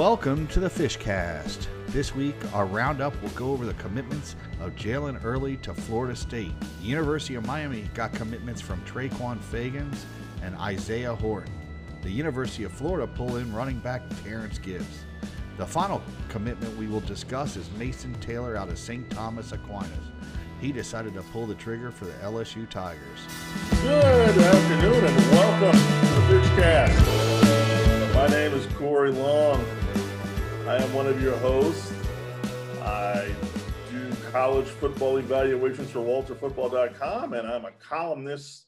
Welcome to the Fishcast. This week, our roundup will go over the commitments of Jalen Early to Florida State. The University of Miami got commitments from Traquan Fagans and Isaiah Horton. The University of Florida pulled in running back Terrence Gibbs. The final commitment we will discuss is Mason Taylor out of St. Thomas Aquinas. He decided to pull the trigger for the LSU Tigers. Good afternoon and welcome to the Fishcast. My name is Corey Long. I am one of your hosts. I do college football evaluations for WalterFootball.com, and I'm a columnist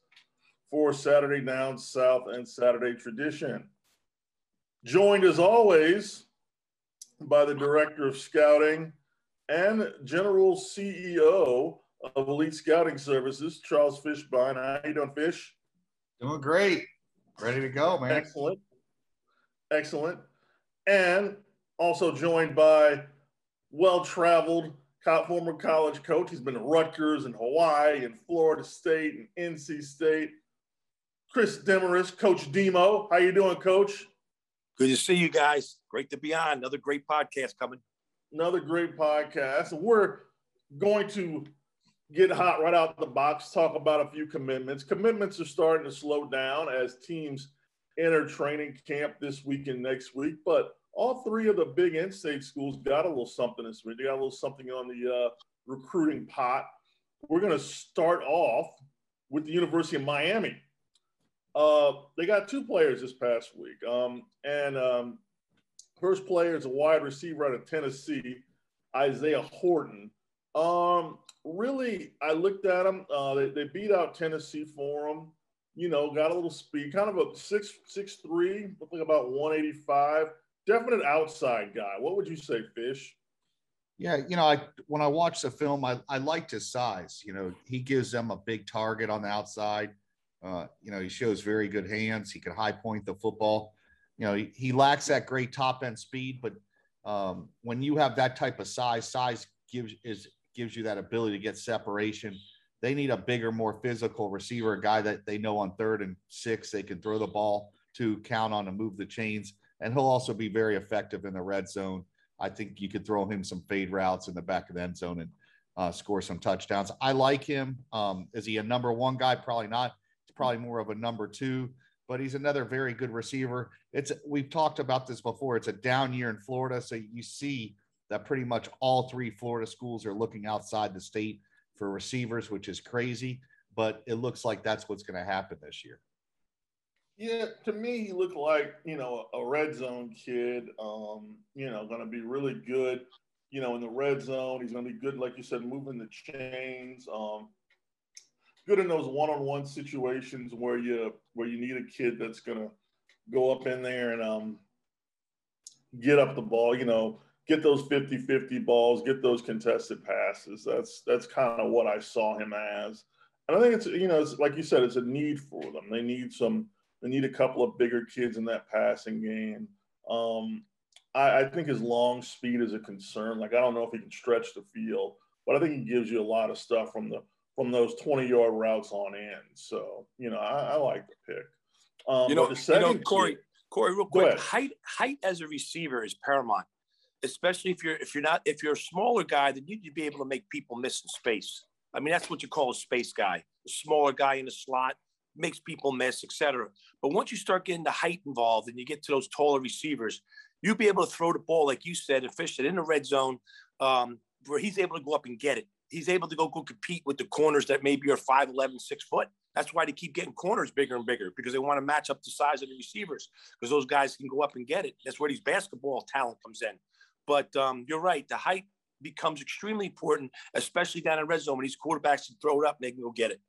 for Saturday Down South and Saturday Tradition. Joined as always by the director of scouting and general CEO of Elite Scouting Services, Charles Fishbein. How you doing, Fish? Doing great. Ready to go, man. Excellent. Excellent. And also joined by well-traveled former college coach. He's been at Rutgers and Hawaii and Florida State and NC State. Chris Demarest, Coach Demo. How you doing, Coach? Good to see you guys. Great to be on. Another great podcast coming. Another great podcast. We're going to get hot right out the box, talk about a few commitments. Commitments are starting to slow down as teams enter training camp this week and next week, but all three of the big in-state schools got a little something this week. They got a little something on the uh, recruiting pot. We're going to start off with the University of Miami. Uh, they got two players this past week, um, and um, first player is a wide receiver out of Tennessee, Isaiah Horton. Um, really, I looked at him. Uh, they, they beat out Tennessee for him. You know, got a little speed, kind of a six six three, like about one eighty five. Definite outside guy. What would you say, Fish? Yeah, you know, I when I watch the film, I, I liked his size. You know, he gives them a big target on the outside. Uh, you know, he shows very good hands. He can high point the football. You know, he, he lacks that great top end speed, but um, when you have that type of size, size gives is gives you that ability to get separation. They need a bigger, more physical receiver, a guy that they know on third and six they can throw the ball to, count on, and move the chains. And he'll also be very effective in the red zone. I think you could throw him some fade routes in the back of the end zone and uh, score some touchdowns. I like him. Um, is he a number one guy? Probably not. He's probably more of a number two, but he's another very good receiver. It's we've talked about this before. It's a down year in Florida, so you see that pretty much all three Florida schools are looking outside the state for receivers, which is crazy. But it looks like that's what's going to happen this year. Yeah, to me, he looked like you know a red zone kid. Um, you know, going to be really good. You know, in the red zone, he's going to be good, like you said, moving the chains. Um, good in those one-on-one situations where you where you need a kid that's going to go up in there and um, get up the ball. You know, get those 50-50 balls, get those contested passes. That's that's kind of what I saw him as. And I think it's you know, it's like you said, it's a need for them. They need some they need a couple of bigger kids in that passing game. Um, I, I think his long speed is a concern. Like I don't know if he can stretch the field, but I think he gives you a lot of stuff from the from those 20 yard routes on end. So, you know, I, I like the pick. Um, you know, you know, Corey, kid, Corey, real quick, height, height as a receiver is paramount especially if you're if you're not if you're a smaller guy, then you need to be able to make people miss in space. I mean, that's what you call a space guy. A smaller guy in the slot makes people miss, etc. But once you start getting the height involved and you get to those taller receivers, you'll be able to throw the ball, like you said, it in the red zone, um, where he's able to go up and get it. He's able to go, go compete with the corners that maybe are 5'11, 6 foot. That's why they keep getting corners bigger and bigger because they want to match up the size of the receivers because those guys can go up and get it. That's where these basketball talent comes in. But um, you're right. The height becomes extremely important, especially down in red zone when these quarterbacks can throw it up and they can go get it.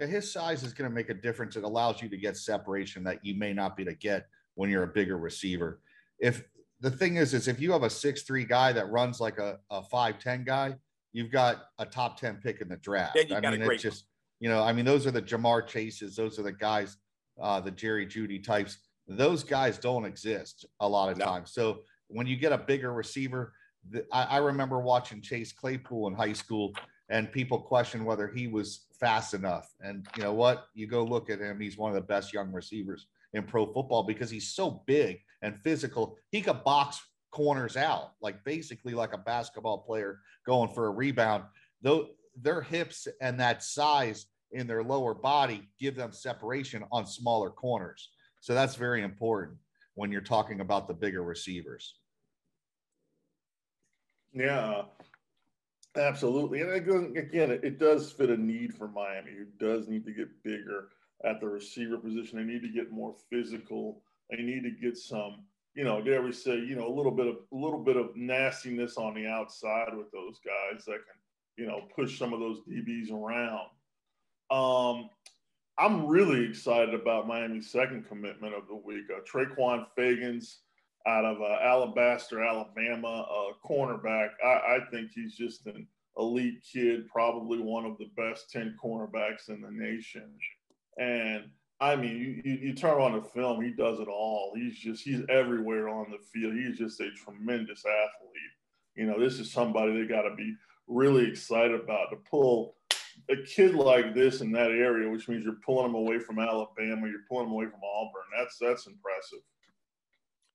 Yeah, his size is going to make a difference. It allows you to get separation that you may not be to get when you're a bigger receiver. If the thing is, is if you have a six three guy that runs like a, a five ten guy, you've got a top ten pick in the draft. I mean, it's just you know, I mean, those are the Ja'Marr Chases, those are the guys, uh, the Jerry Jeudy types. Those guys don't exist a lot of no. times. So when you get a bigger receiver, the, I, I, remember watching Chase Claypool in high school, and people question whether he was fast enough. And you know what? You go look at him; he's one of the best young receivers in pro football because he's so big and physical. He could box corners out, like basically like a basketball player going for a rebound. Though their hips and that size in their lower body give them separation on smaller corners. So that's very important when you're talking about the bigger receivers. Yeah, absolutely. And again, it does fit a need for Miami, who does need to get bigger at the receiver position. They need to get more physical. They need to get some, you know, dare we say, you know, a little bit of a little bit of nastiness on the outside with those guys that can, you know, push some of those DBs around. Um, I'm really excited about Miami's second commitment of the week. Uh, Traquan Fegans out of uh, Alabaster, Alabama, uh, cornerback. I, I, think he's just an elite kid, probably one of the best 10 cornerbacks in the nation. And I mean, you, you, you, turn on the film, he does it all. He's just, he's everywhere on the field. He's just a tremendous athlete. You know, this is somebody they got to be really excited about to pull a kid like this in that area, which means you're pulling him away from Alabama, you're pulling him away from Auburn. That's, that's impressive.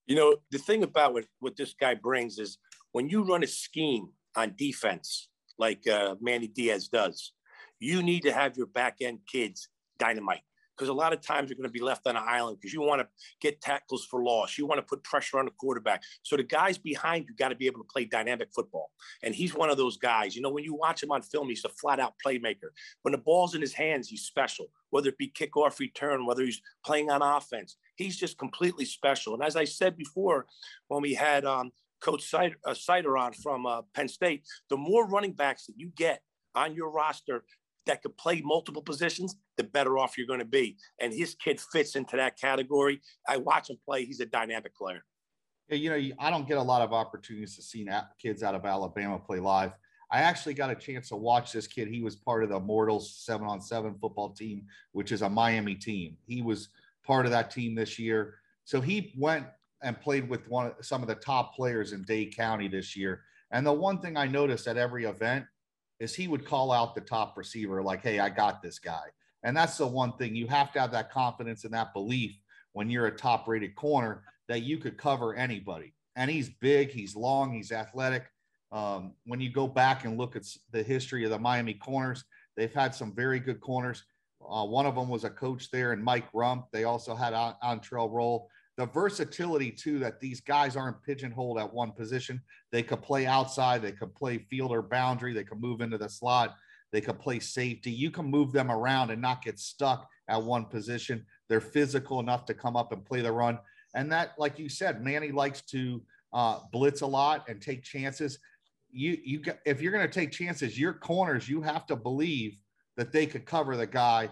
You know, the thing about what, what this guy brings is when you run a scheme on defense, like uh, Manny Diaz does, you need to have your back end kids dynamite because a lot of times you're going to be left on an island because you want to get tackles for loss. You want to put pressure on the quarterback. So the guys behind you got to be able to play dynamic football. And he's one of those guys. You know, when you watch him on film, he's a flat out playmaker. When the ball's in his hands, he's special, whether it be kickoff return, whether he's playing on offense. He's just completely special. And as I said before, when we had um, Coach Seider, uh, on from uh, Penn State, the more running backs that you get on your roster that could play multiple positions, the better off you're going to be. And his kid fits into that category. I watch him play. He's a dynamic player. Yeah, you know, I don't get a lot of opportunities to see kids out of Alabama play live. I actually got a chance to watch this kid. He was part of the Mortals seven on seven football team, which is a Miami team. He was part of that team this year. So he went and played with one of some of the top players in Dade County this year. And the one thing I noticed at every event is he would call out the top receiver like, "Hey, I got this guy." And that's the one thing you have to have that confidence and that belief when you're a top-rated corner that you could cover anybody. And he's big, he's long, he's athletic. Um, when you go back and look at the history of the Miami corners, they've had some very good corners. Uh, one of them was a coach there, and Mike Rumph. They also had Antrel Rolle the versatility too that these guys aren't pigeonholed at one position. They could play outside, they could play fielder boundary, they could move into the slot, they could play safety. You can move them around and not get stuck at one position. They're physical enough to come up and play the run. And that, like you said, Manny likes to uh, blitz a lot and take chances. You, you, if you're going to take chances, your corners, you have to believe that they could cover the guy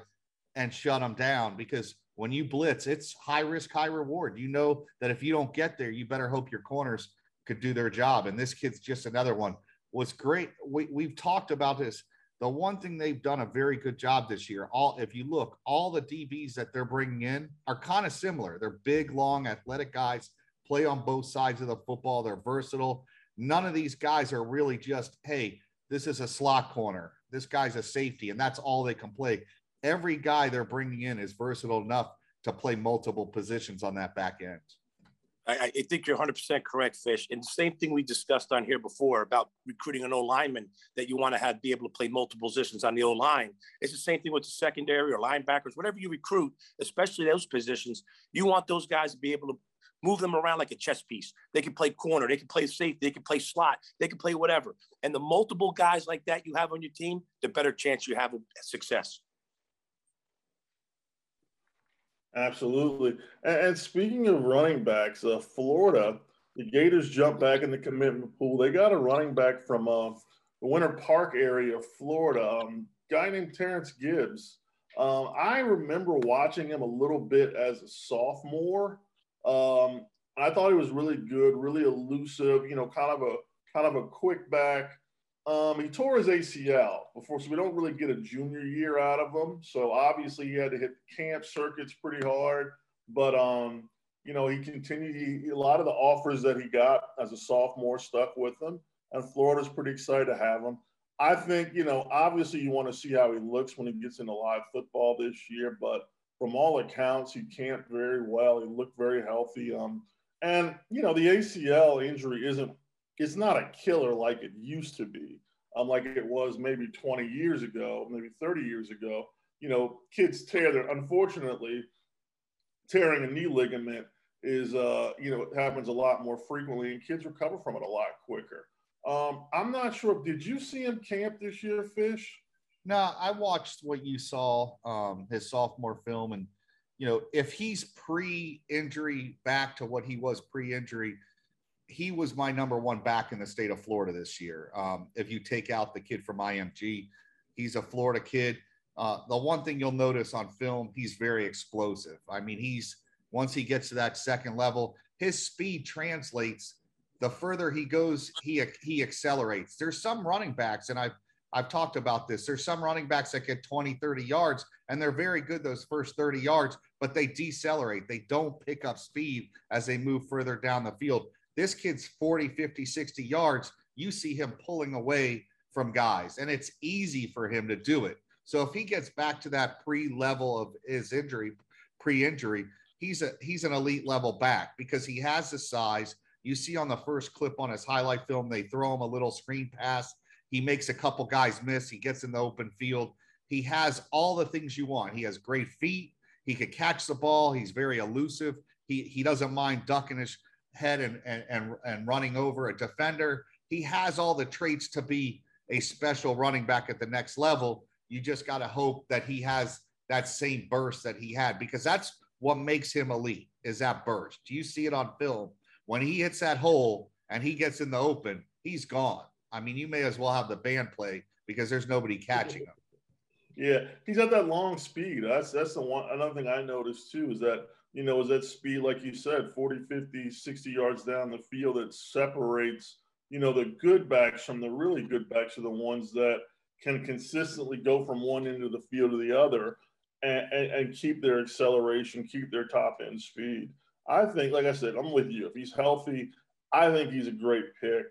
and shut him down because when you blitz, it's high risk, high reward. You know that if you don't get there, you better hope your corners could do their job. And this kid's just another one. Was great. We, we've talked about this. The one thing they've done a very good job this year. All if you look, all the DBs that they're bringing in are kind of similar. They're big, long, athletic guys. Play on both sides of the football. They're versatile. None of these guys are really just, hey, this is a slot corner. This guy's a safety, and that's all they can play every guy they're bringing in is versatile enough to play multiple positions on that back end. I, I, think you're 100% correct, Fish. And the same thing we discussed on here before about recruiting an O lineman that you want to have be able to play multiple positions on the O line. It's the same thing with the secondary or linebackers, whatever you recruit, especially those positions. You want those guys to be able to move them around like a chess piece. They can play corner, they can play safety, they can play slot, they can play whatever. And the multiple guys like that you have on your team, the better chance you have of success. Absolutely. And, speaking of running backs, uh, Florida, the Gators jumped back in the commitment pool. They got a running back from uh, the Winter Park area of Florida, um, guy named Terrence Gibbs. Um, I remember watching him a little bit as a sophomore. Um, I thought he was really good, really elusive. You know, kind of a kind of a quick back. Um, he tore his ACL before, so we don't really get a junior year out of him. So obviously he had to hit camp circuits pretty hard. But um, you know, he continued. He, a lot of the offers that he got as a sophomore stuck with him, and Florida's pretty excited to have him. I think, you know, obviously you want to see how he looks when he gets into live football this year, but from all accounts, he camped very well. He looked very healthy. Um, and you know, the ACL injury isn't it's not a killer like it used to be, um, like it was maybe 20 years ago, maybe 30 years ago. You know, kids tear their unfortunately tearing a knee ligament is uh, you know, it happens a lot more frequently and kids recover from it a lot quicker. Um, I'm not sure. Did you see him camp this year, Fish? No, I watched what you saw, um, his sophomore film, and you know, if he's pre-injury back to what he was pre-injury, he was my number one back in the state of Florida this year. Um, if you take out the kid from IMG, he's a Florida kid. Uh, the one thing you'll notice on film, he's very explosive. I mean, he's once he gets to that second level, his speed translates the further he goes, he he accelerates. There's some running backs, and I've I've talked about this. There's some running backs that get 20, 30 yards, and they're very good those first 30 yards, but they decelerate. They don't pick up speed as they move further down the field. This kid's 40, 50, 60 yards. You see him pulling away from guys, and it's easy for him to do it. So if he gets back to that pre-level of his injury, pre-injury, he's a he's an elite level back because he has the size you see on the first clip on his highlight film, they throw him a little screen pass. He makes a couple guys miss. He gets in the open field. He has all the things you want. He has great feet. He could catch the ball. He's very elusive. He, he doesn't mind ducking his head and, and, and, and running over a defender. He has all the traits to be a special running back at the next level. You just got to hope that he has that same burst that he had because that's what makes him elite is that burst. Do you see it on film? when he hits that hole and he gets in the open, he's gone. I mean, you may as well have the band play because there's nobody catching him. Yeah, he's got that long speed. That's that's the one another thing I noticed too is that, you know, is that speed like you said, 40, 50, 60 yards down the field that separates, you know, the good backs from the really good backs are the ones that can consistently go from one end of the field to the other and, and, and keep their acceleration, keep their top end speed. I think, like I said, I'm with you. If he's healthy, I think he's a great pick.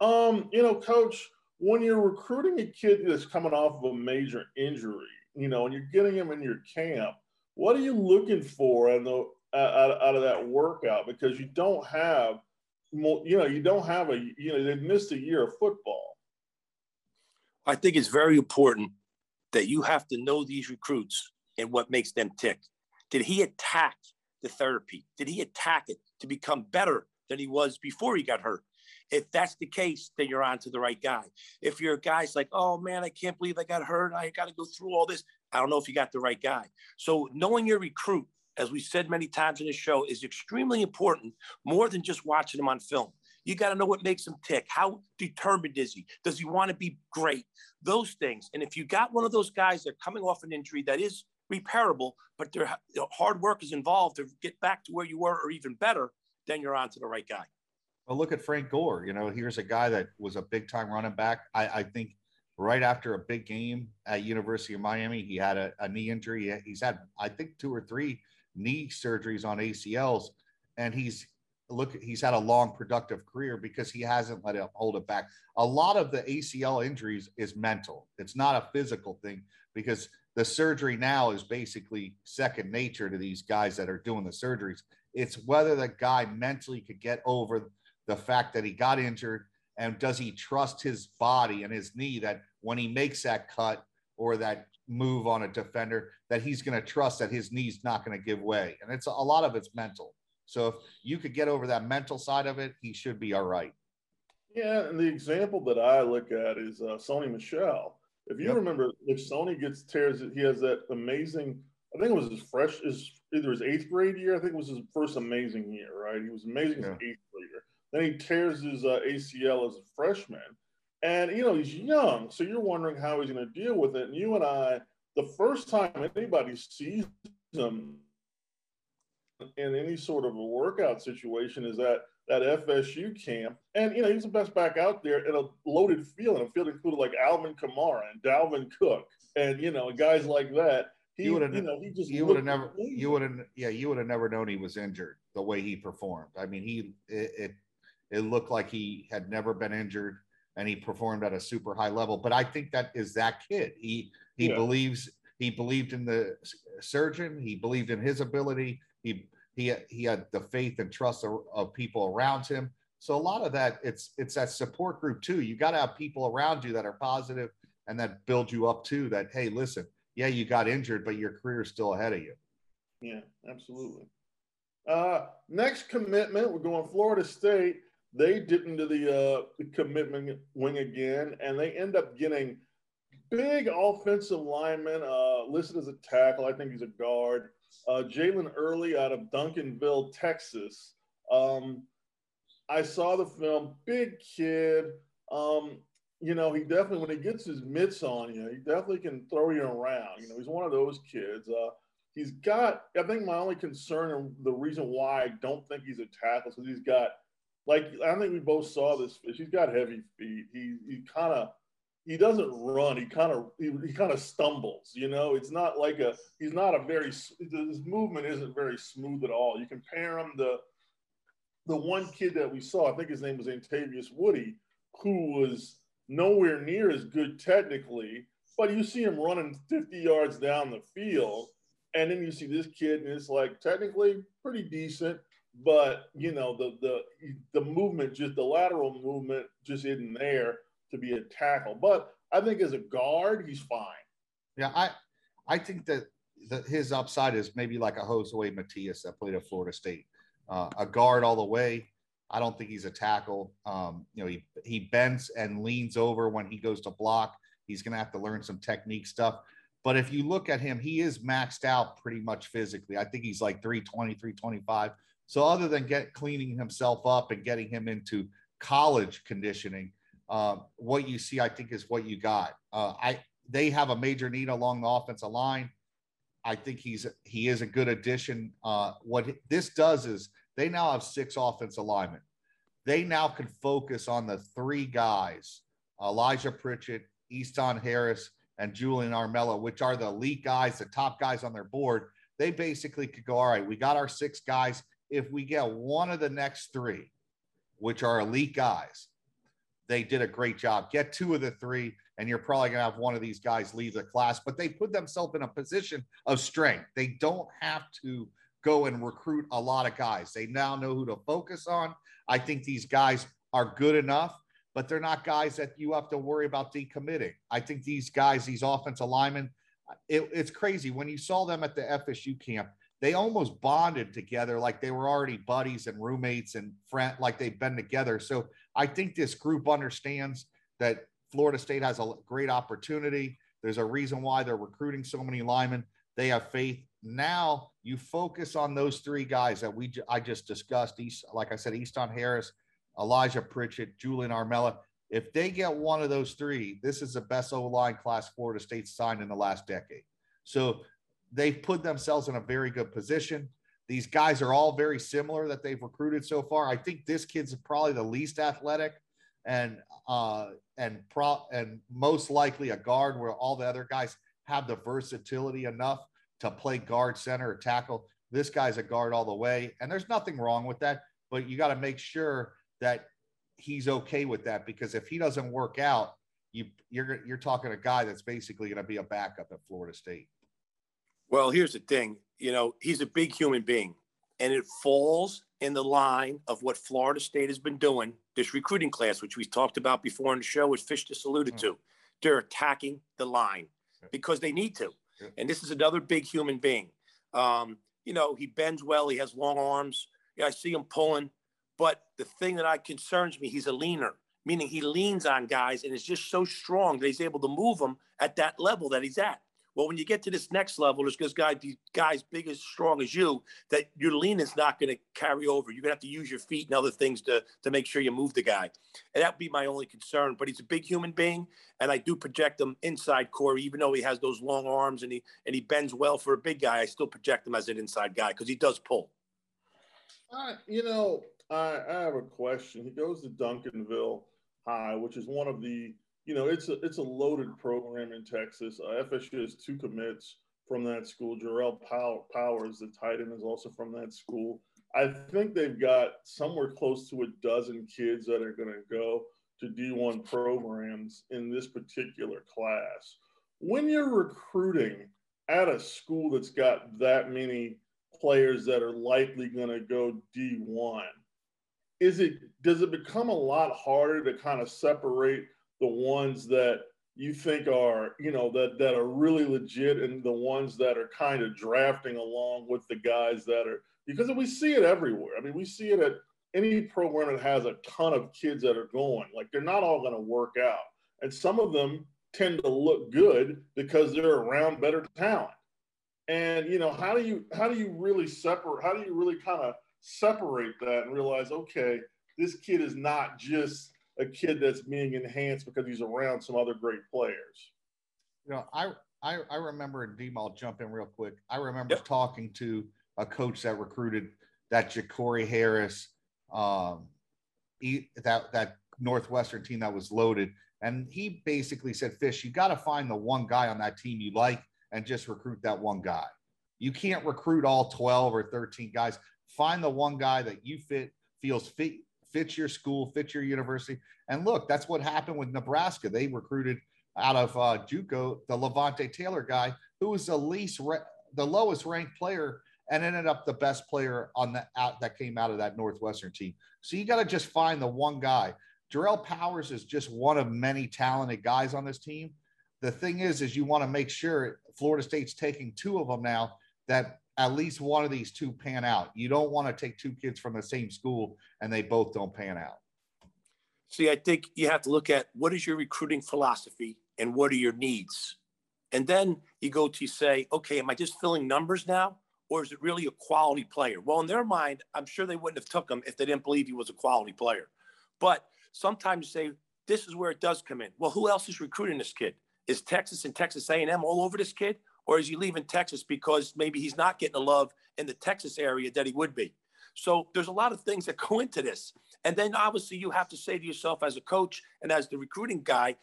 Um, you know, coach, when you're recruiting a kid that's coming off of a major injury, you know, and you're getting him in your camp, what are you looking for in the out, out of that workout? Because you don't have, you know, you don't have a, you know, they've missed a year of football. I think it's very important that you have to know these recruits and what makes them tick. Did he attack the therapy? Did he attack it to become better than he was before he got hurt? If that's the case, then you're on to the right guy. If you're guy's like, oh man, I can't believe I got hurt. I got to go through all this. I don't know if you got the right guy. So knowing your recruit, as we said many times in the show, is extremely important, more than just watching him on film. You got to know what makes him tick. How determined is he? Does he want to be great? Those things. And if you got one of those guys that are coming off an injury that is repairable, but their hard work is involved to get back to where you were or even better, then you're on to the right guy. Look at Frank Gore. You know, here's a guy that was a big time running back. I, I think right after a big game at University of Miami, he had a, a knee injury. He's had, I think, two or three knee surgeries on ACLs, and he's look he's had a long productive career because he hasn't let it hold it back a lot of the acl injuries is mental it's not a physical thing because the surgery now is basically second nature to these guys that are doing the surgeries. It's whether the guy mentally could get over the fact that he got injured and does he trust his body and his knee that when he makes that cut or that move on a defender that he's going to trust that his knee's not going to give way and it's a lot of it's mental so if you could get over that mental side of it he should be all right yeah and the example that i look at is uh, Sony Michel if you yep. remember, if Sony gets tears, he has that amazing. I think it was his fresh, his either his eighth grade year. I think it was his first amazing year. Right, he was amazing yeah. as eighth grader. Then he tears his uh, ACL as a freshman, and you know he's young, so you're wondering how he's going to deal with it. And you and I, the first time anybody sees him in any sort of a workout situation is that that FSU camp. And, you know, he's the best back out there in a loaded field, in a field included like Alvin Kamara and Dalvin Cook and, you know, guys like that. He, you would have, you know, he just you would have never, amazing. you would have, yeah, you would have never known he was injured the way he performed. I mean, he, it, it, it looked like he had never been injured. and he performed at a super high level. But I think that is that kid. He he yeah. believes he believed in the surgeon. He believed in his ability. He he he had the faith and trust of, of people around him. So a lot of that it's it's that support group too. You got to have people around you that are positive and that build you up too. That hey, listen, yeah, you got injured, but your career is still ahead of you. Yeah, absolutely. Uh, next commitment, we're going Florida State. They dip into the, uh, commitment wing again, and they end up getting big offensive lineman uh, listed as a tackle. I think he's a guard. Uh, Jalen Early out of Duncanville, Texas. Um, I saw the film. Big kid. Um, you know, he definitely when he gets his mitts on you, he definitely can throw you around. You know, he's one of those kids. Uh, he's got. I think my only concern and the reason why I don't think he's a tackle is because he's got. Like I think we both saw this fish. He's got heavy feet. He he kind of he doesn't run. He kind of he, he kind of stumbles. You know, it's not like a he's not a very his movement isn't very smooth at all. You compare him to the one kid that we saw. I think his name was Antavius Woody, who was nowhere near as good technically, but you see him running 50 yards down the field, and then you see this kid, and it's like technically pretty decent, but you know the the the movement, just the lateral movement, just isn't there to be a tackle. But I think as a guard, he's fine. Yeah, I I think that the, his upside is maybe like a Josue Matias that played at Florida State, uh, a guard all the way. I don't think he's a tackle. Um, you know, he he bends and leans over when he goes to block. He's going to have to learn some technique stuff. But if you look at him, he is maxed out pretty much physically. I think he's like 320, 325. So other than get cleaning himself up and getting him into college conditioning, uh, what you see, I think, is what you got. Uh, I they have a major need along the offensive line. I think he's he is a good addition. Uh, what this does is they now have six offensive linemen. They now can focus on the three guys: Elijah Pritchett, Easton Harris, and Julian Armella, which are the elite guys, the top guys on their board. They basically could go, all right, we got our six guys. If we get one of the next three, which are elite guys, they did a great job. Get two of the three, and you're probably going to have one of these guys leave the class. But they put themselves in a position of strength. They don't have to go and recruit a lot of guys. They now know who to focus on. I think these guys are good enough, but they're not guys that you have to worry about decommitting. I think these guys, these offensive linemen, it, it's crazy. When you saw them at the FSU camp, they almost bonded together like they were already buddies and roommates and friend like they've been together. So I think this group understands that Florida State has a great opportunity. There's a reason why they're recruiting so many linemen. They have faith. Now you focus on those three guys that we I just discussed. East, like I said, Easton Harris, Elijah Pritchett, Julian Armella. If they get one of those three, this is the best O line class Florida State signed in the last decade. So they've put themselves in a very good position. These guys are all very similar that they've recruited so far. I think this kid's probably the least athletic and uh, and pro and most likely a guard where all the other guys have the versatility enough to play guard, center, or tackle. This guy's a guard all the way, and there's nothing wrong with that. But you got to make sure that he's okay with that because if he doesn't work out, you you're you're talking a guy that's basically going to be a backup at Florida State. Well, here's the thing. You know, he's a big human being, and it falls in the line of what Florida State has been doing. This recruiting class, which we talked about before in the show, which Fish just alluded mm. to, they're attacking the line because they need to. And this is another big human being. Um, you know, he bends well. He has long arms. Yeah, I see him pulling. But the thing that I concerns me, he's a leaner, meaning he leans on guys and is just so strong that he's able to move them at that level that he's at. Well, when you get to this next level, there's this guy, these guys big as strong as you, that your lean is not going to carry over. You're going to have to use your feet and other things to to make sure you move the guy. And that'd be my only concern. But he's a big human being, and I do project him inside Corey, even though he has those long arms and he and he bends well for a big guy. I still project him as an inside guy because he does pull. You know, I, I have a question. He goes to Duncanville High, which is one of the you know, it's a it's a loaded program in Texas. Uh, FSU has two commits from that school. Jarrell Powers, the tight end, is also from that school. I think they've got somewhere close to a dozen kids that are going to go. to D1 programs in this particular class. When you're recruiting at a school that's got that many players that are likely going to go D1, is it does it become a lot harder to kind of separate the ones that you think are you know that that are really legit and the ones that are kind of drafting along with the guys that are because we see it everywhere. I mean, we see it at any program that has a ton of kids that are going. Like they're not all going to work out, and some of them tend to look good because they're around better talent. And you know, how do you how do you really separate? How do you really kind of separate that and realize, okay, this kid is not just a kid that's being enhanced because he's around some other great players. You know, I I, I remember, and I'll jump in real quick. I remember yep. talking to a coach that recruited that Jacory Harris, um, he, that that Northwestern team that was loaded, and he basically said, "Fish, you got to find the one guy on that team you like, and just recruit that one guy. You can't recruit all twelve or thirteen guys. Find the one guy that you fit feels fit fits your school, fits your university. And look, that's what happened with Nebraska. They recruited out of uh, JUCO the Levante Taylor guy, who was the least, re- the lowest ranked player and ended up the best player on the out that came out of that Northwestern team. So you got to just find the one guy. Jarrell Powers is just one of many talented guys on this team. The thing is, is you want to make sure Florida State's taking two of them now that at least one of these two pan out. You don't want to take two kids from the same school and they both don't pan out. See, I think you have to look at what is your recruiting philosophy and what are your needs. And then you go to say, okay, am I just filling numbers now? or is it really a quality player? Well, in their mind, I'm sure they wouldn't have took him if they didn't believe he was a quality player. But sometimes you say this is where it does come in. Well, who else is recruiting this kid? Is Texas and Texas A&M all over this kid, or is he leaving Texas because maybe he's not getting the love in the Texas area that he would be? So there's a lot of things that go into this, and then obviously you have to say to yourself as a coach and as the recruiting guy,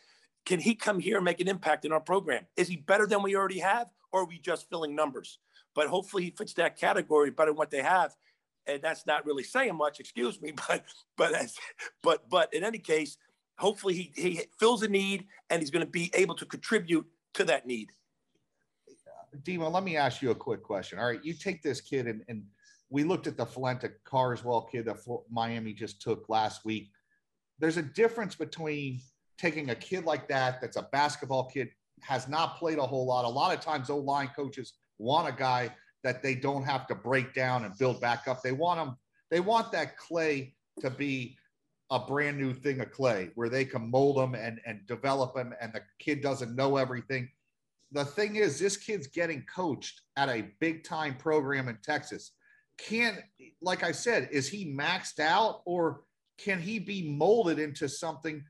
can he come here and make an impact in our program? Is he better than we already have, or are we just filling numbers? but hopefully he fits that category better than what they have. And that's not really saying much, excuse me, but but as, but but in any case, hopefully he he fills a need and he's going to be able to contribute to that need. Demo, let me ask you a quick question. All right, you take this kid and, and we looked at the Falenta Carswell kid that Miami just took last week. There's a difference between taking a kid like that, that's a basketball kid, has not played a whole lot. A lot of times, O line coaches want a guy that they don't have to break down and build back up. They want them, they want that clay to be a brand new thing of clay where they can mold them and, and develop them and the kid doesn't know everything. The thing is, this kid's getting coached at a big time program in Texas. Can, like I said, is he maxed out or can he be molded into something?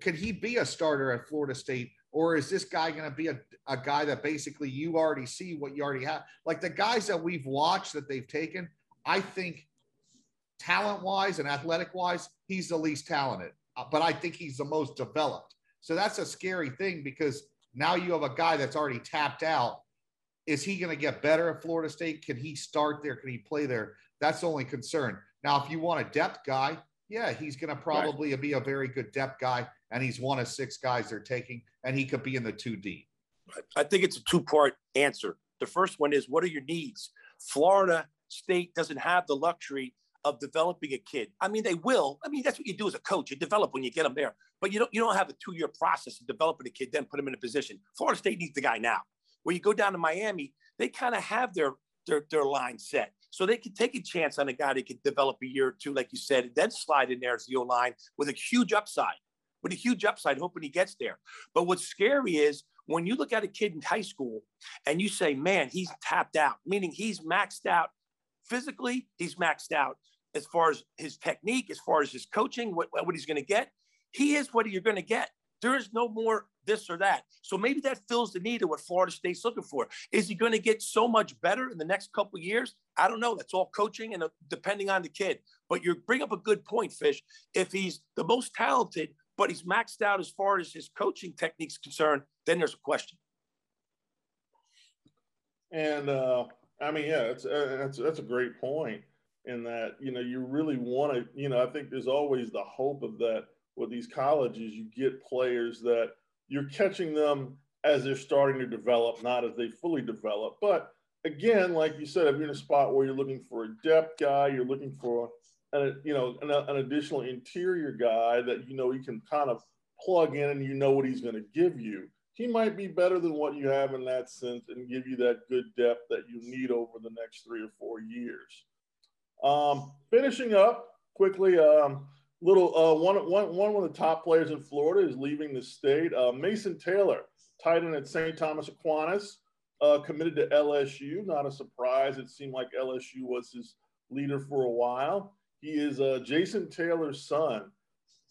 Can he be a starter at Florida State or is this guy going to be a, a guy that basically you already see what you already have? Like the guys that we've watched that they've taken, I think talent wise and athletic wise, he's the least talented, uh, but I think he's the most developed. So that's a scary thing because now you have a guy that's already tapped out. Is he going to get better at Florida State? Can he start there? Can he play there? That's the only concern. Now, if you want a depth guy, yeah, he's going to probably right. be a very good depth guy and he's one of six guys they're taking, and he could be in the two D. I think it's a two part answer. The first one is what are your needs? Florida State doesn't have the luxury of developing a kid. I mean, they will. I mean, that's what you do as a coach. You develop when you get them there, but you don't. You don't have a two year process of developing a kid, then put him in a position. Florida State needs the guy now. Where you go down to Miami, they kind of have their their their line set. So they can take a chance on a guy that could develop a year or two, like you said, and then slide in there as the O line with a huge upside with a huge upside, hoping he gets there. But what's scary is when you look at a kid in high school and you say, man, he's tapped out, meaning he's maxed out physically, he's maxed out as far as his technique, as far as his coaching, what, what he's going to get. He is what you're going to get. There is no more this or that. So maybe that fills the need of what Florida State's looking for. Is he going to get so much better in the next couple years? I don't know. That's all coaching and uh, depending on the kid. But you bring up a good point, Fish. If he's the most talented, but he's maxed out as far as his coaching techniques concerned, then there's a question. And uh, I mean, yeah, it's, uh, that's that's a great point. In that, you know, you really want to, you know, I think there's always the hope of that with these colleges, you get players that you're catching them as they're starting to develop, not as they fully develop. But again, like you said, if you're in a spot where you're looking for a depth guy, you're looking for a, you know an, an additional interior guy that you know you can kind of plug in and you know what he's going to give you. He might be better than what you have in that sense and give you that good depth that you need over the next three or four years. Um, finishing up quickly, um, little uh, one, one, one of the top players in Florida is leaving the state. Uh, Mason Taylor, tight end at St. Thomas Aquinas, uh, committed to LSU. Not a surprise. It seemed like LSU was his leader for a while. He is uh, Jason Taylor's son.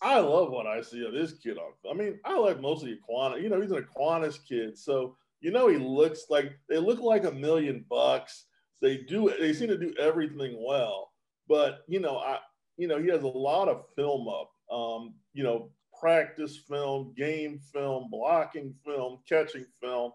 I love what I see of this kid. I mean, I like mostly Aquinas. You know, he's an Aquinas kid, so you know he looks like they look like a million bucks. They do. They seem to do everything well. But you know, I you know he has a lot of film up. Um, you know, practice film, game film, blocking film, catching film.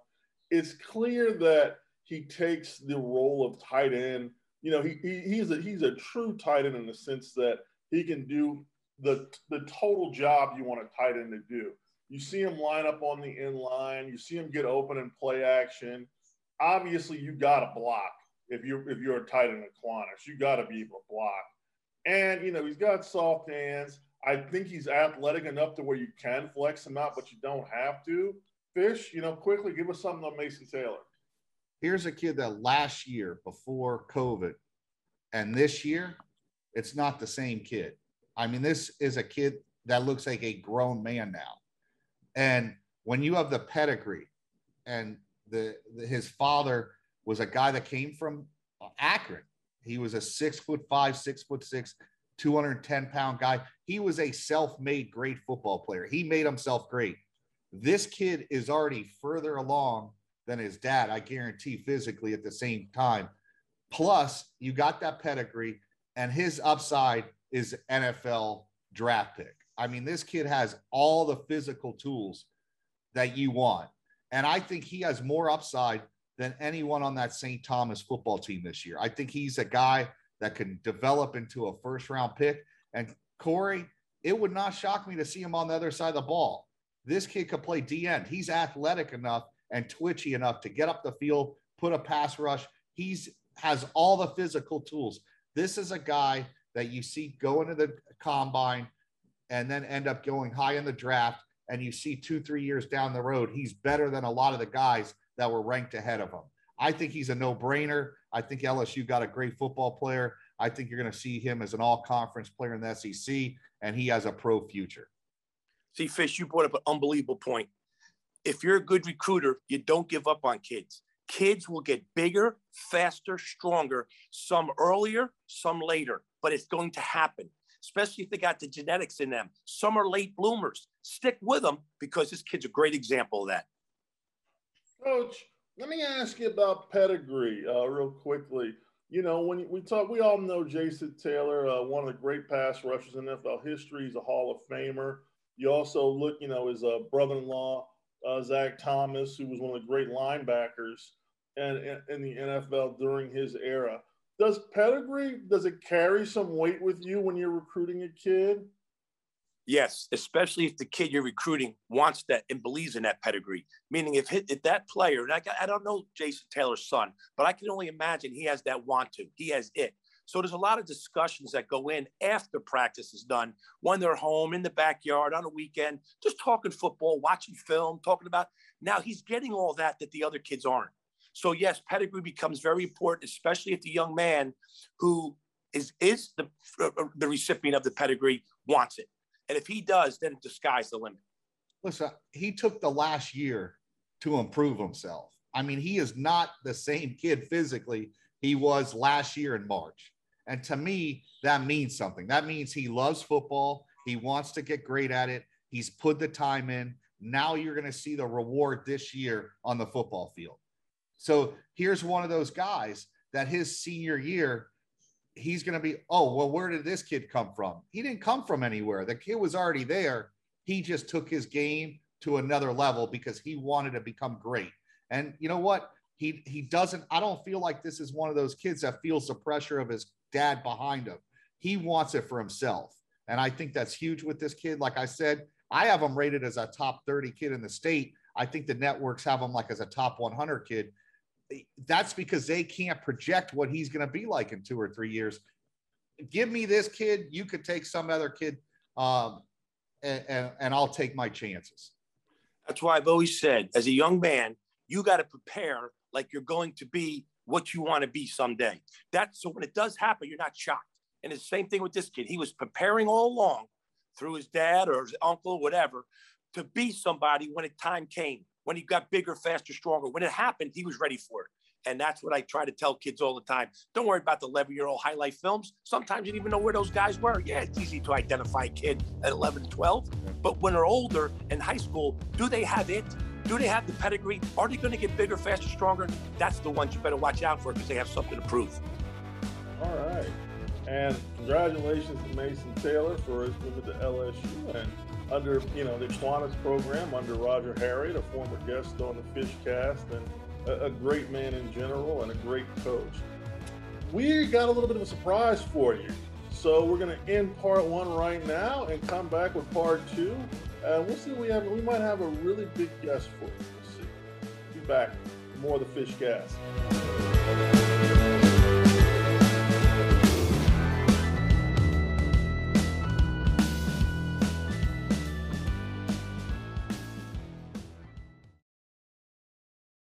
It's clear that he takes the role of tight end. You know, he, he he's a he's a true tight end in the sense that he can do the the total job you want a tight end to do. You see him line up on the end line. You see him get open and play action. Obviously, you got to block if you're if you're a tight end Aquinas. You got to be able to block. And you know he's got soft hands. I think he's athletic enough to where you can flex him out, but you don't have to. Fish, you know, quickly give us something on Mason Taylor. Here's a kid that last year before COVID, and this year, it's not the same kid. I mean, this is a kid that looks like a grown man now. And when you have the pedigree and the, the his father was a guy that came from uh, Akron. He was a six foot five, six foot six, 210 pound guy. He was a self made great football player. He made himself great. This kid is already further along than his dad, I guarantee, physically at the same time. Plus, you got that pedigree, and his upside is NFL draft pick. I mean, this kid has all the physical tools that you want. And I think he has more upside than anyone on that St. Thomas football team this year. I think he's a guy that can develop into a first round pick. And Corey, it would not shock me to see him on the other side of the ball. This kid could play D end. He's athletic enough and twitchy enough to get up the field, put a pass rush. He's has all the physical tools. This is a guy that you see go into the combine and then end up going high in the draft. And you see two, three years down the road, he's better than a lot of the guys that were ranked ahead of him. I think he's a no brainer. I think LSU got a great football player. I think you're going to see him as an all conference player in the SEC, and he has a pro future. See, Fish, you brought up an unbelievable point. If you're a good recruiter, you don't give up on kids. Kids will get bigger, faster, stronger, some earlier, some later, but it's going to happen, especially if they got the genetics in them. Some are late bloomers. Stick with them because this kid's a great example of that. Coach, let me ask you about pedigree uh, real quickly. You know, when we talk, we all know Jason Taylor, uh, one of the great pass rushers in NFL history. He's a Hall of Famer. You also look, you know, his uh, brother-in-law, uh, Zach Thomas, who was one of the great linebackers and in, in the NFL during his era. Does pedigree does it carry some weight with you when you're recruiting a kid? Yes, especially if the kid you're recruiting wants that and believes in that pedigree. Meaning, if, if that player, I, I don't know Jason Taylor's son, but I can only imagine he has that want to. He has it. So there's a lot of discussions that go in after practice is done, when they're home in the backyard on a weekend, just talking football, watching film, talking about. Now he's getting all that that the other kids aren't. So yes, pedigree becomes very important, especially if the young man who is is the uh, the recipient of the pedigree wants it. And if he does, then the sky's the limit. Listen, he took the last year to improve himself. I mean, he is not the same kid physically he was last year in March. And to me, that means something. That means he loves football. He wants to get great at it. He's put the time in. Now you're going to see the reward this year on the football field. So here's one of those guys that his senior year, he's going to be, oh, well, where did this kid come from? He didn't come from anywhere. The kid was already there. He just took his game to another level because he wanted to become great. And you know what? He he doesn't. I don't feel like this is one of those kids that feels the pressure of his dad behind him. He wants it for himself. And I think that's huge with this kid. Like I said, I have him rated as a top 30 kid in the state. I think the networks have him like as a top 100 kid. That's because they can't project what he's going to be like in two or three years. Give me this kid. You could take some other kid, um, and, and, and I'll take my chances. That's why I've always said, as a young man, you got to prepare like you're going to be what you want to be someday. That's so when it does happen, you're not shocked. And it's the same thing with this kid. He was preparing all along through his dad or his uncle, whatever, to be somebody when the time came, when he got bigger, faster, stronger. When it happened, he was ready for it. And that's what I try to tell kids all the time. Don't worry about the 11 year old highlight films. Sometimes you don't even know where those guys were. Yeah, it's easy to identify a kid at 11, 12. But when they're older in high school, do they have it? Do they have the pedigree? Are they going to get bigger, faster, stronger? That's the ones you better watch out for because they have something to prove. All right. And congratulations to Mason Taylor for his move to LSU and under you know the Aquinas program under Roger Harriott, a former guest on the Fishcast, and a, a great man in general and a great coach. We got a little bit of a surprise for you. So we're going to end part one right now and come back with part two. And we'll see. We have we might have a really big guest for you. We'll see. Be back. More of the Fish Cast.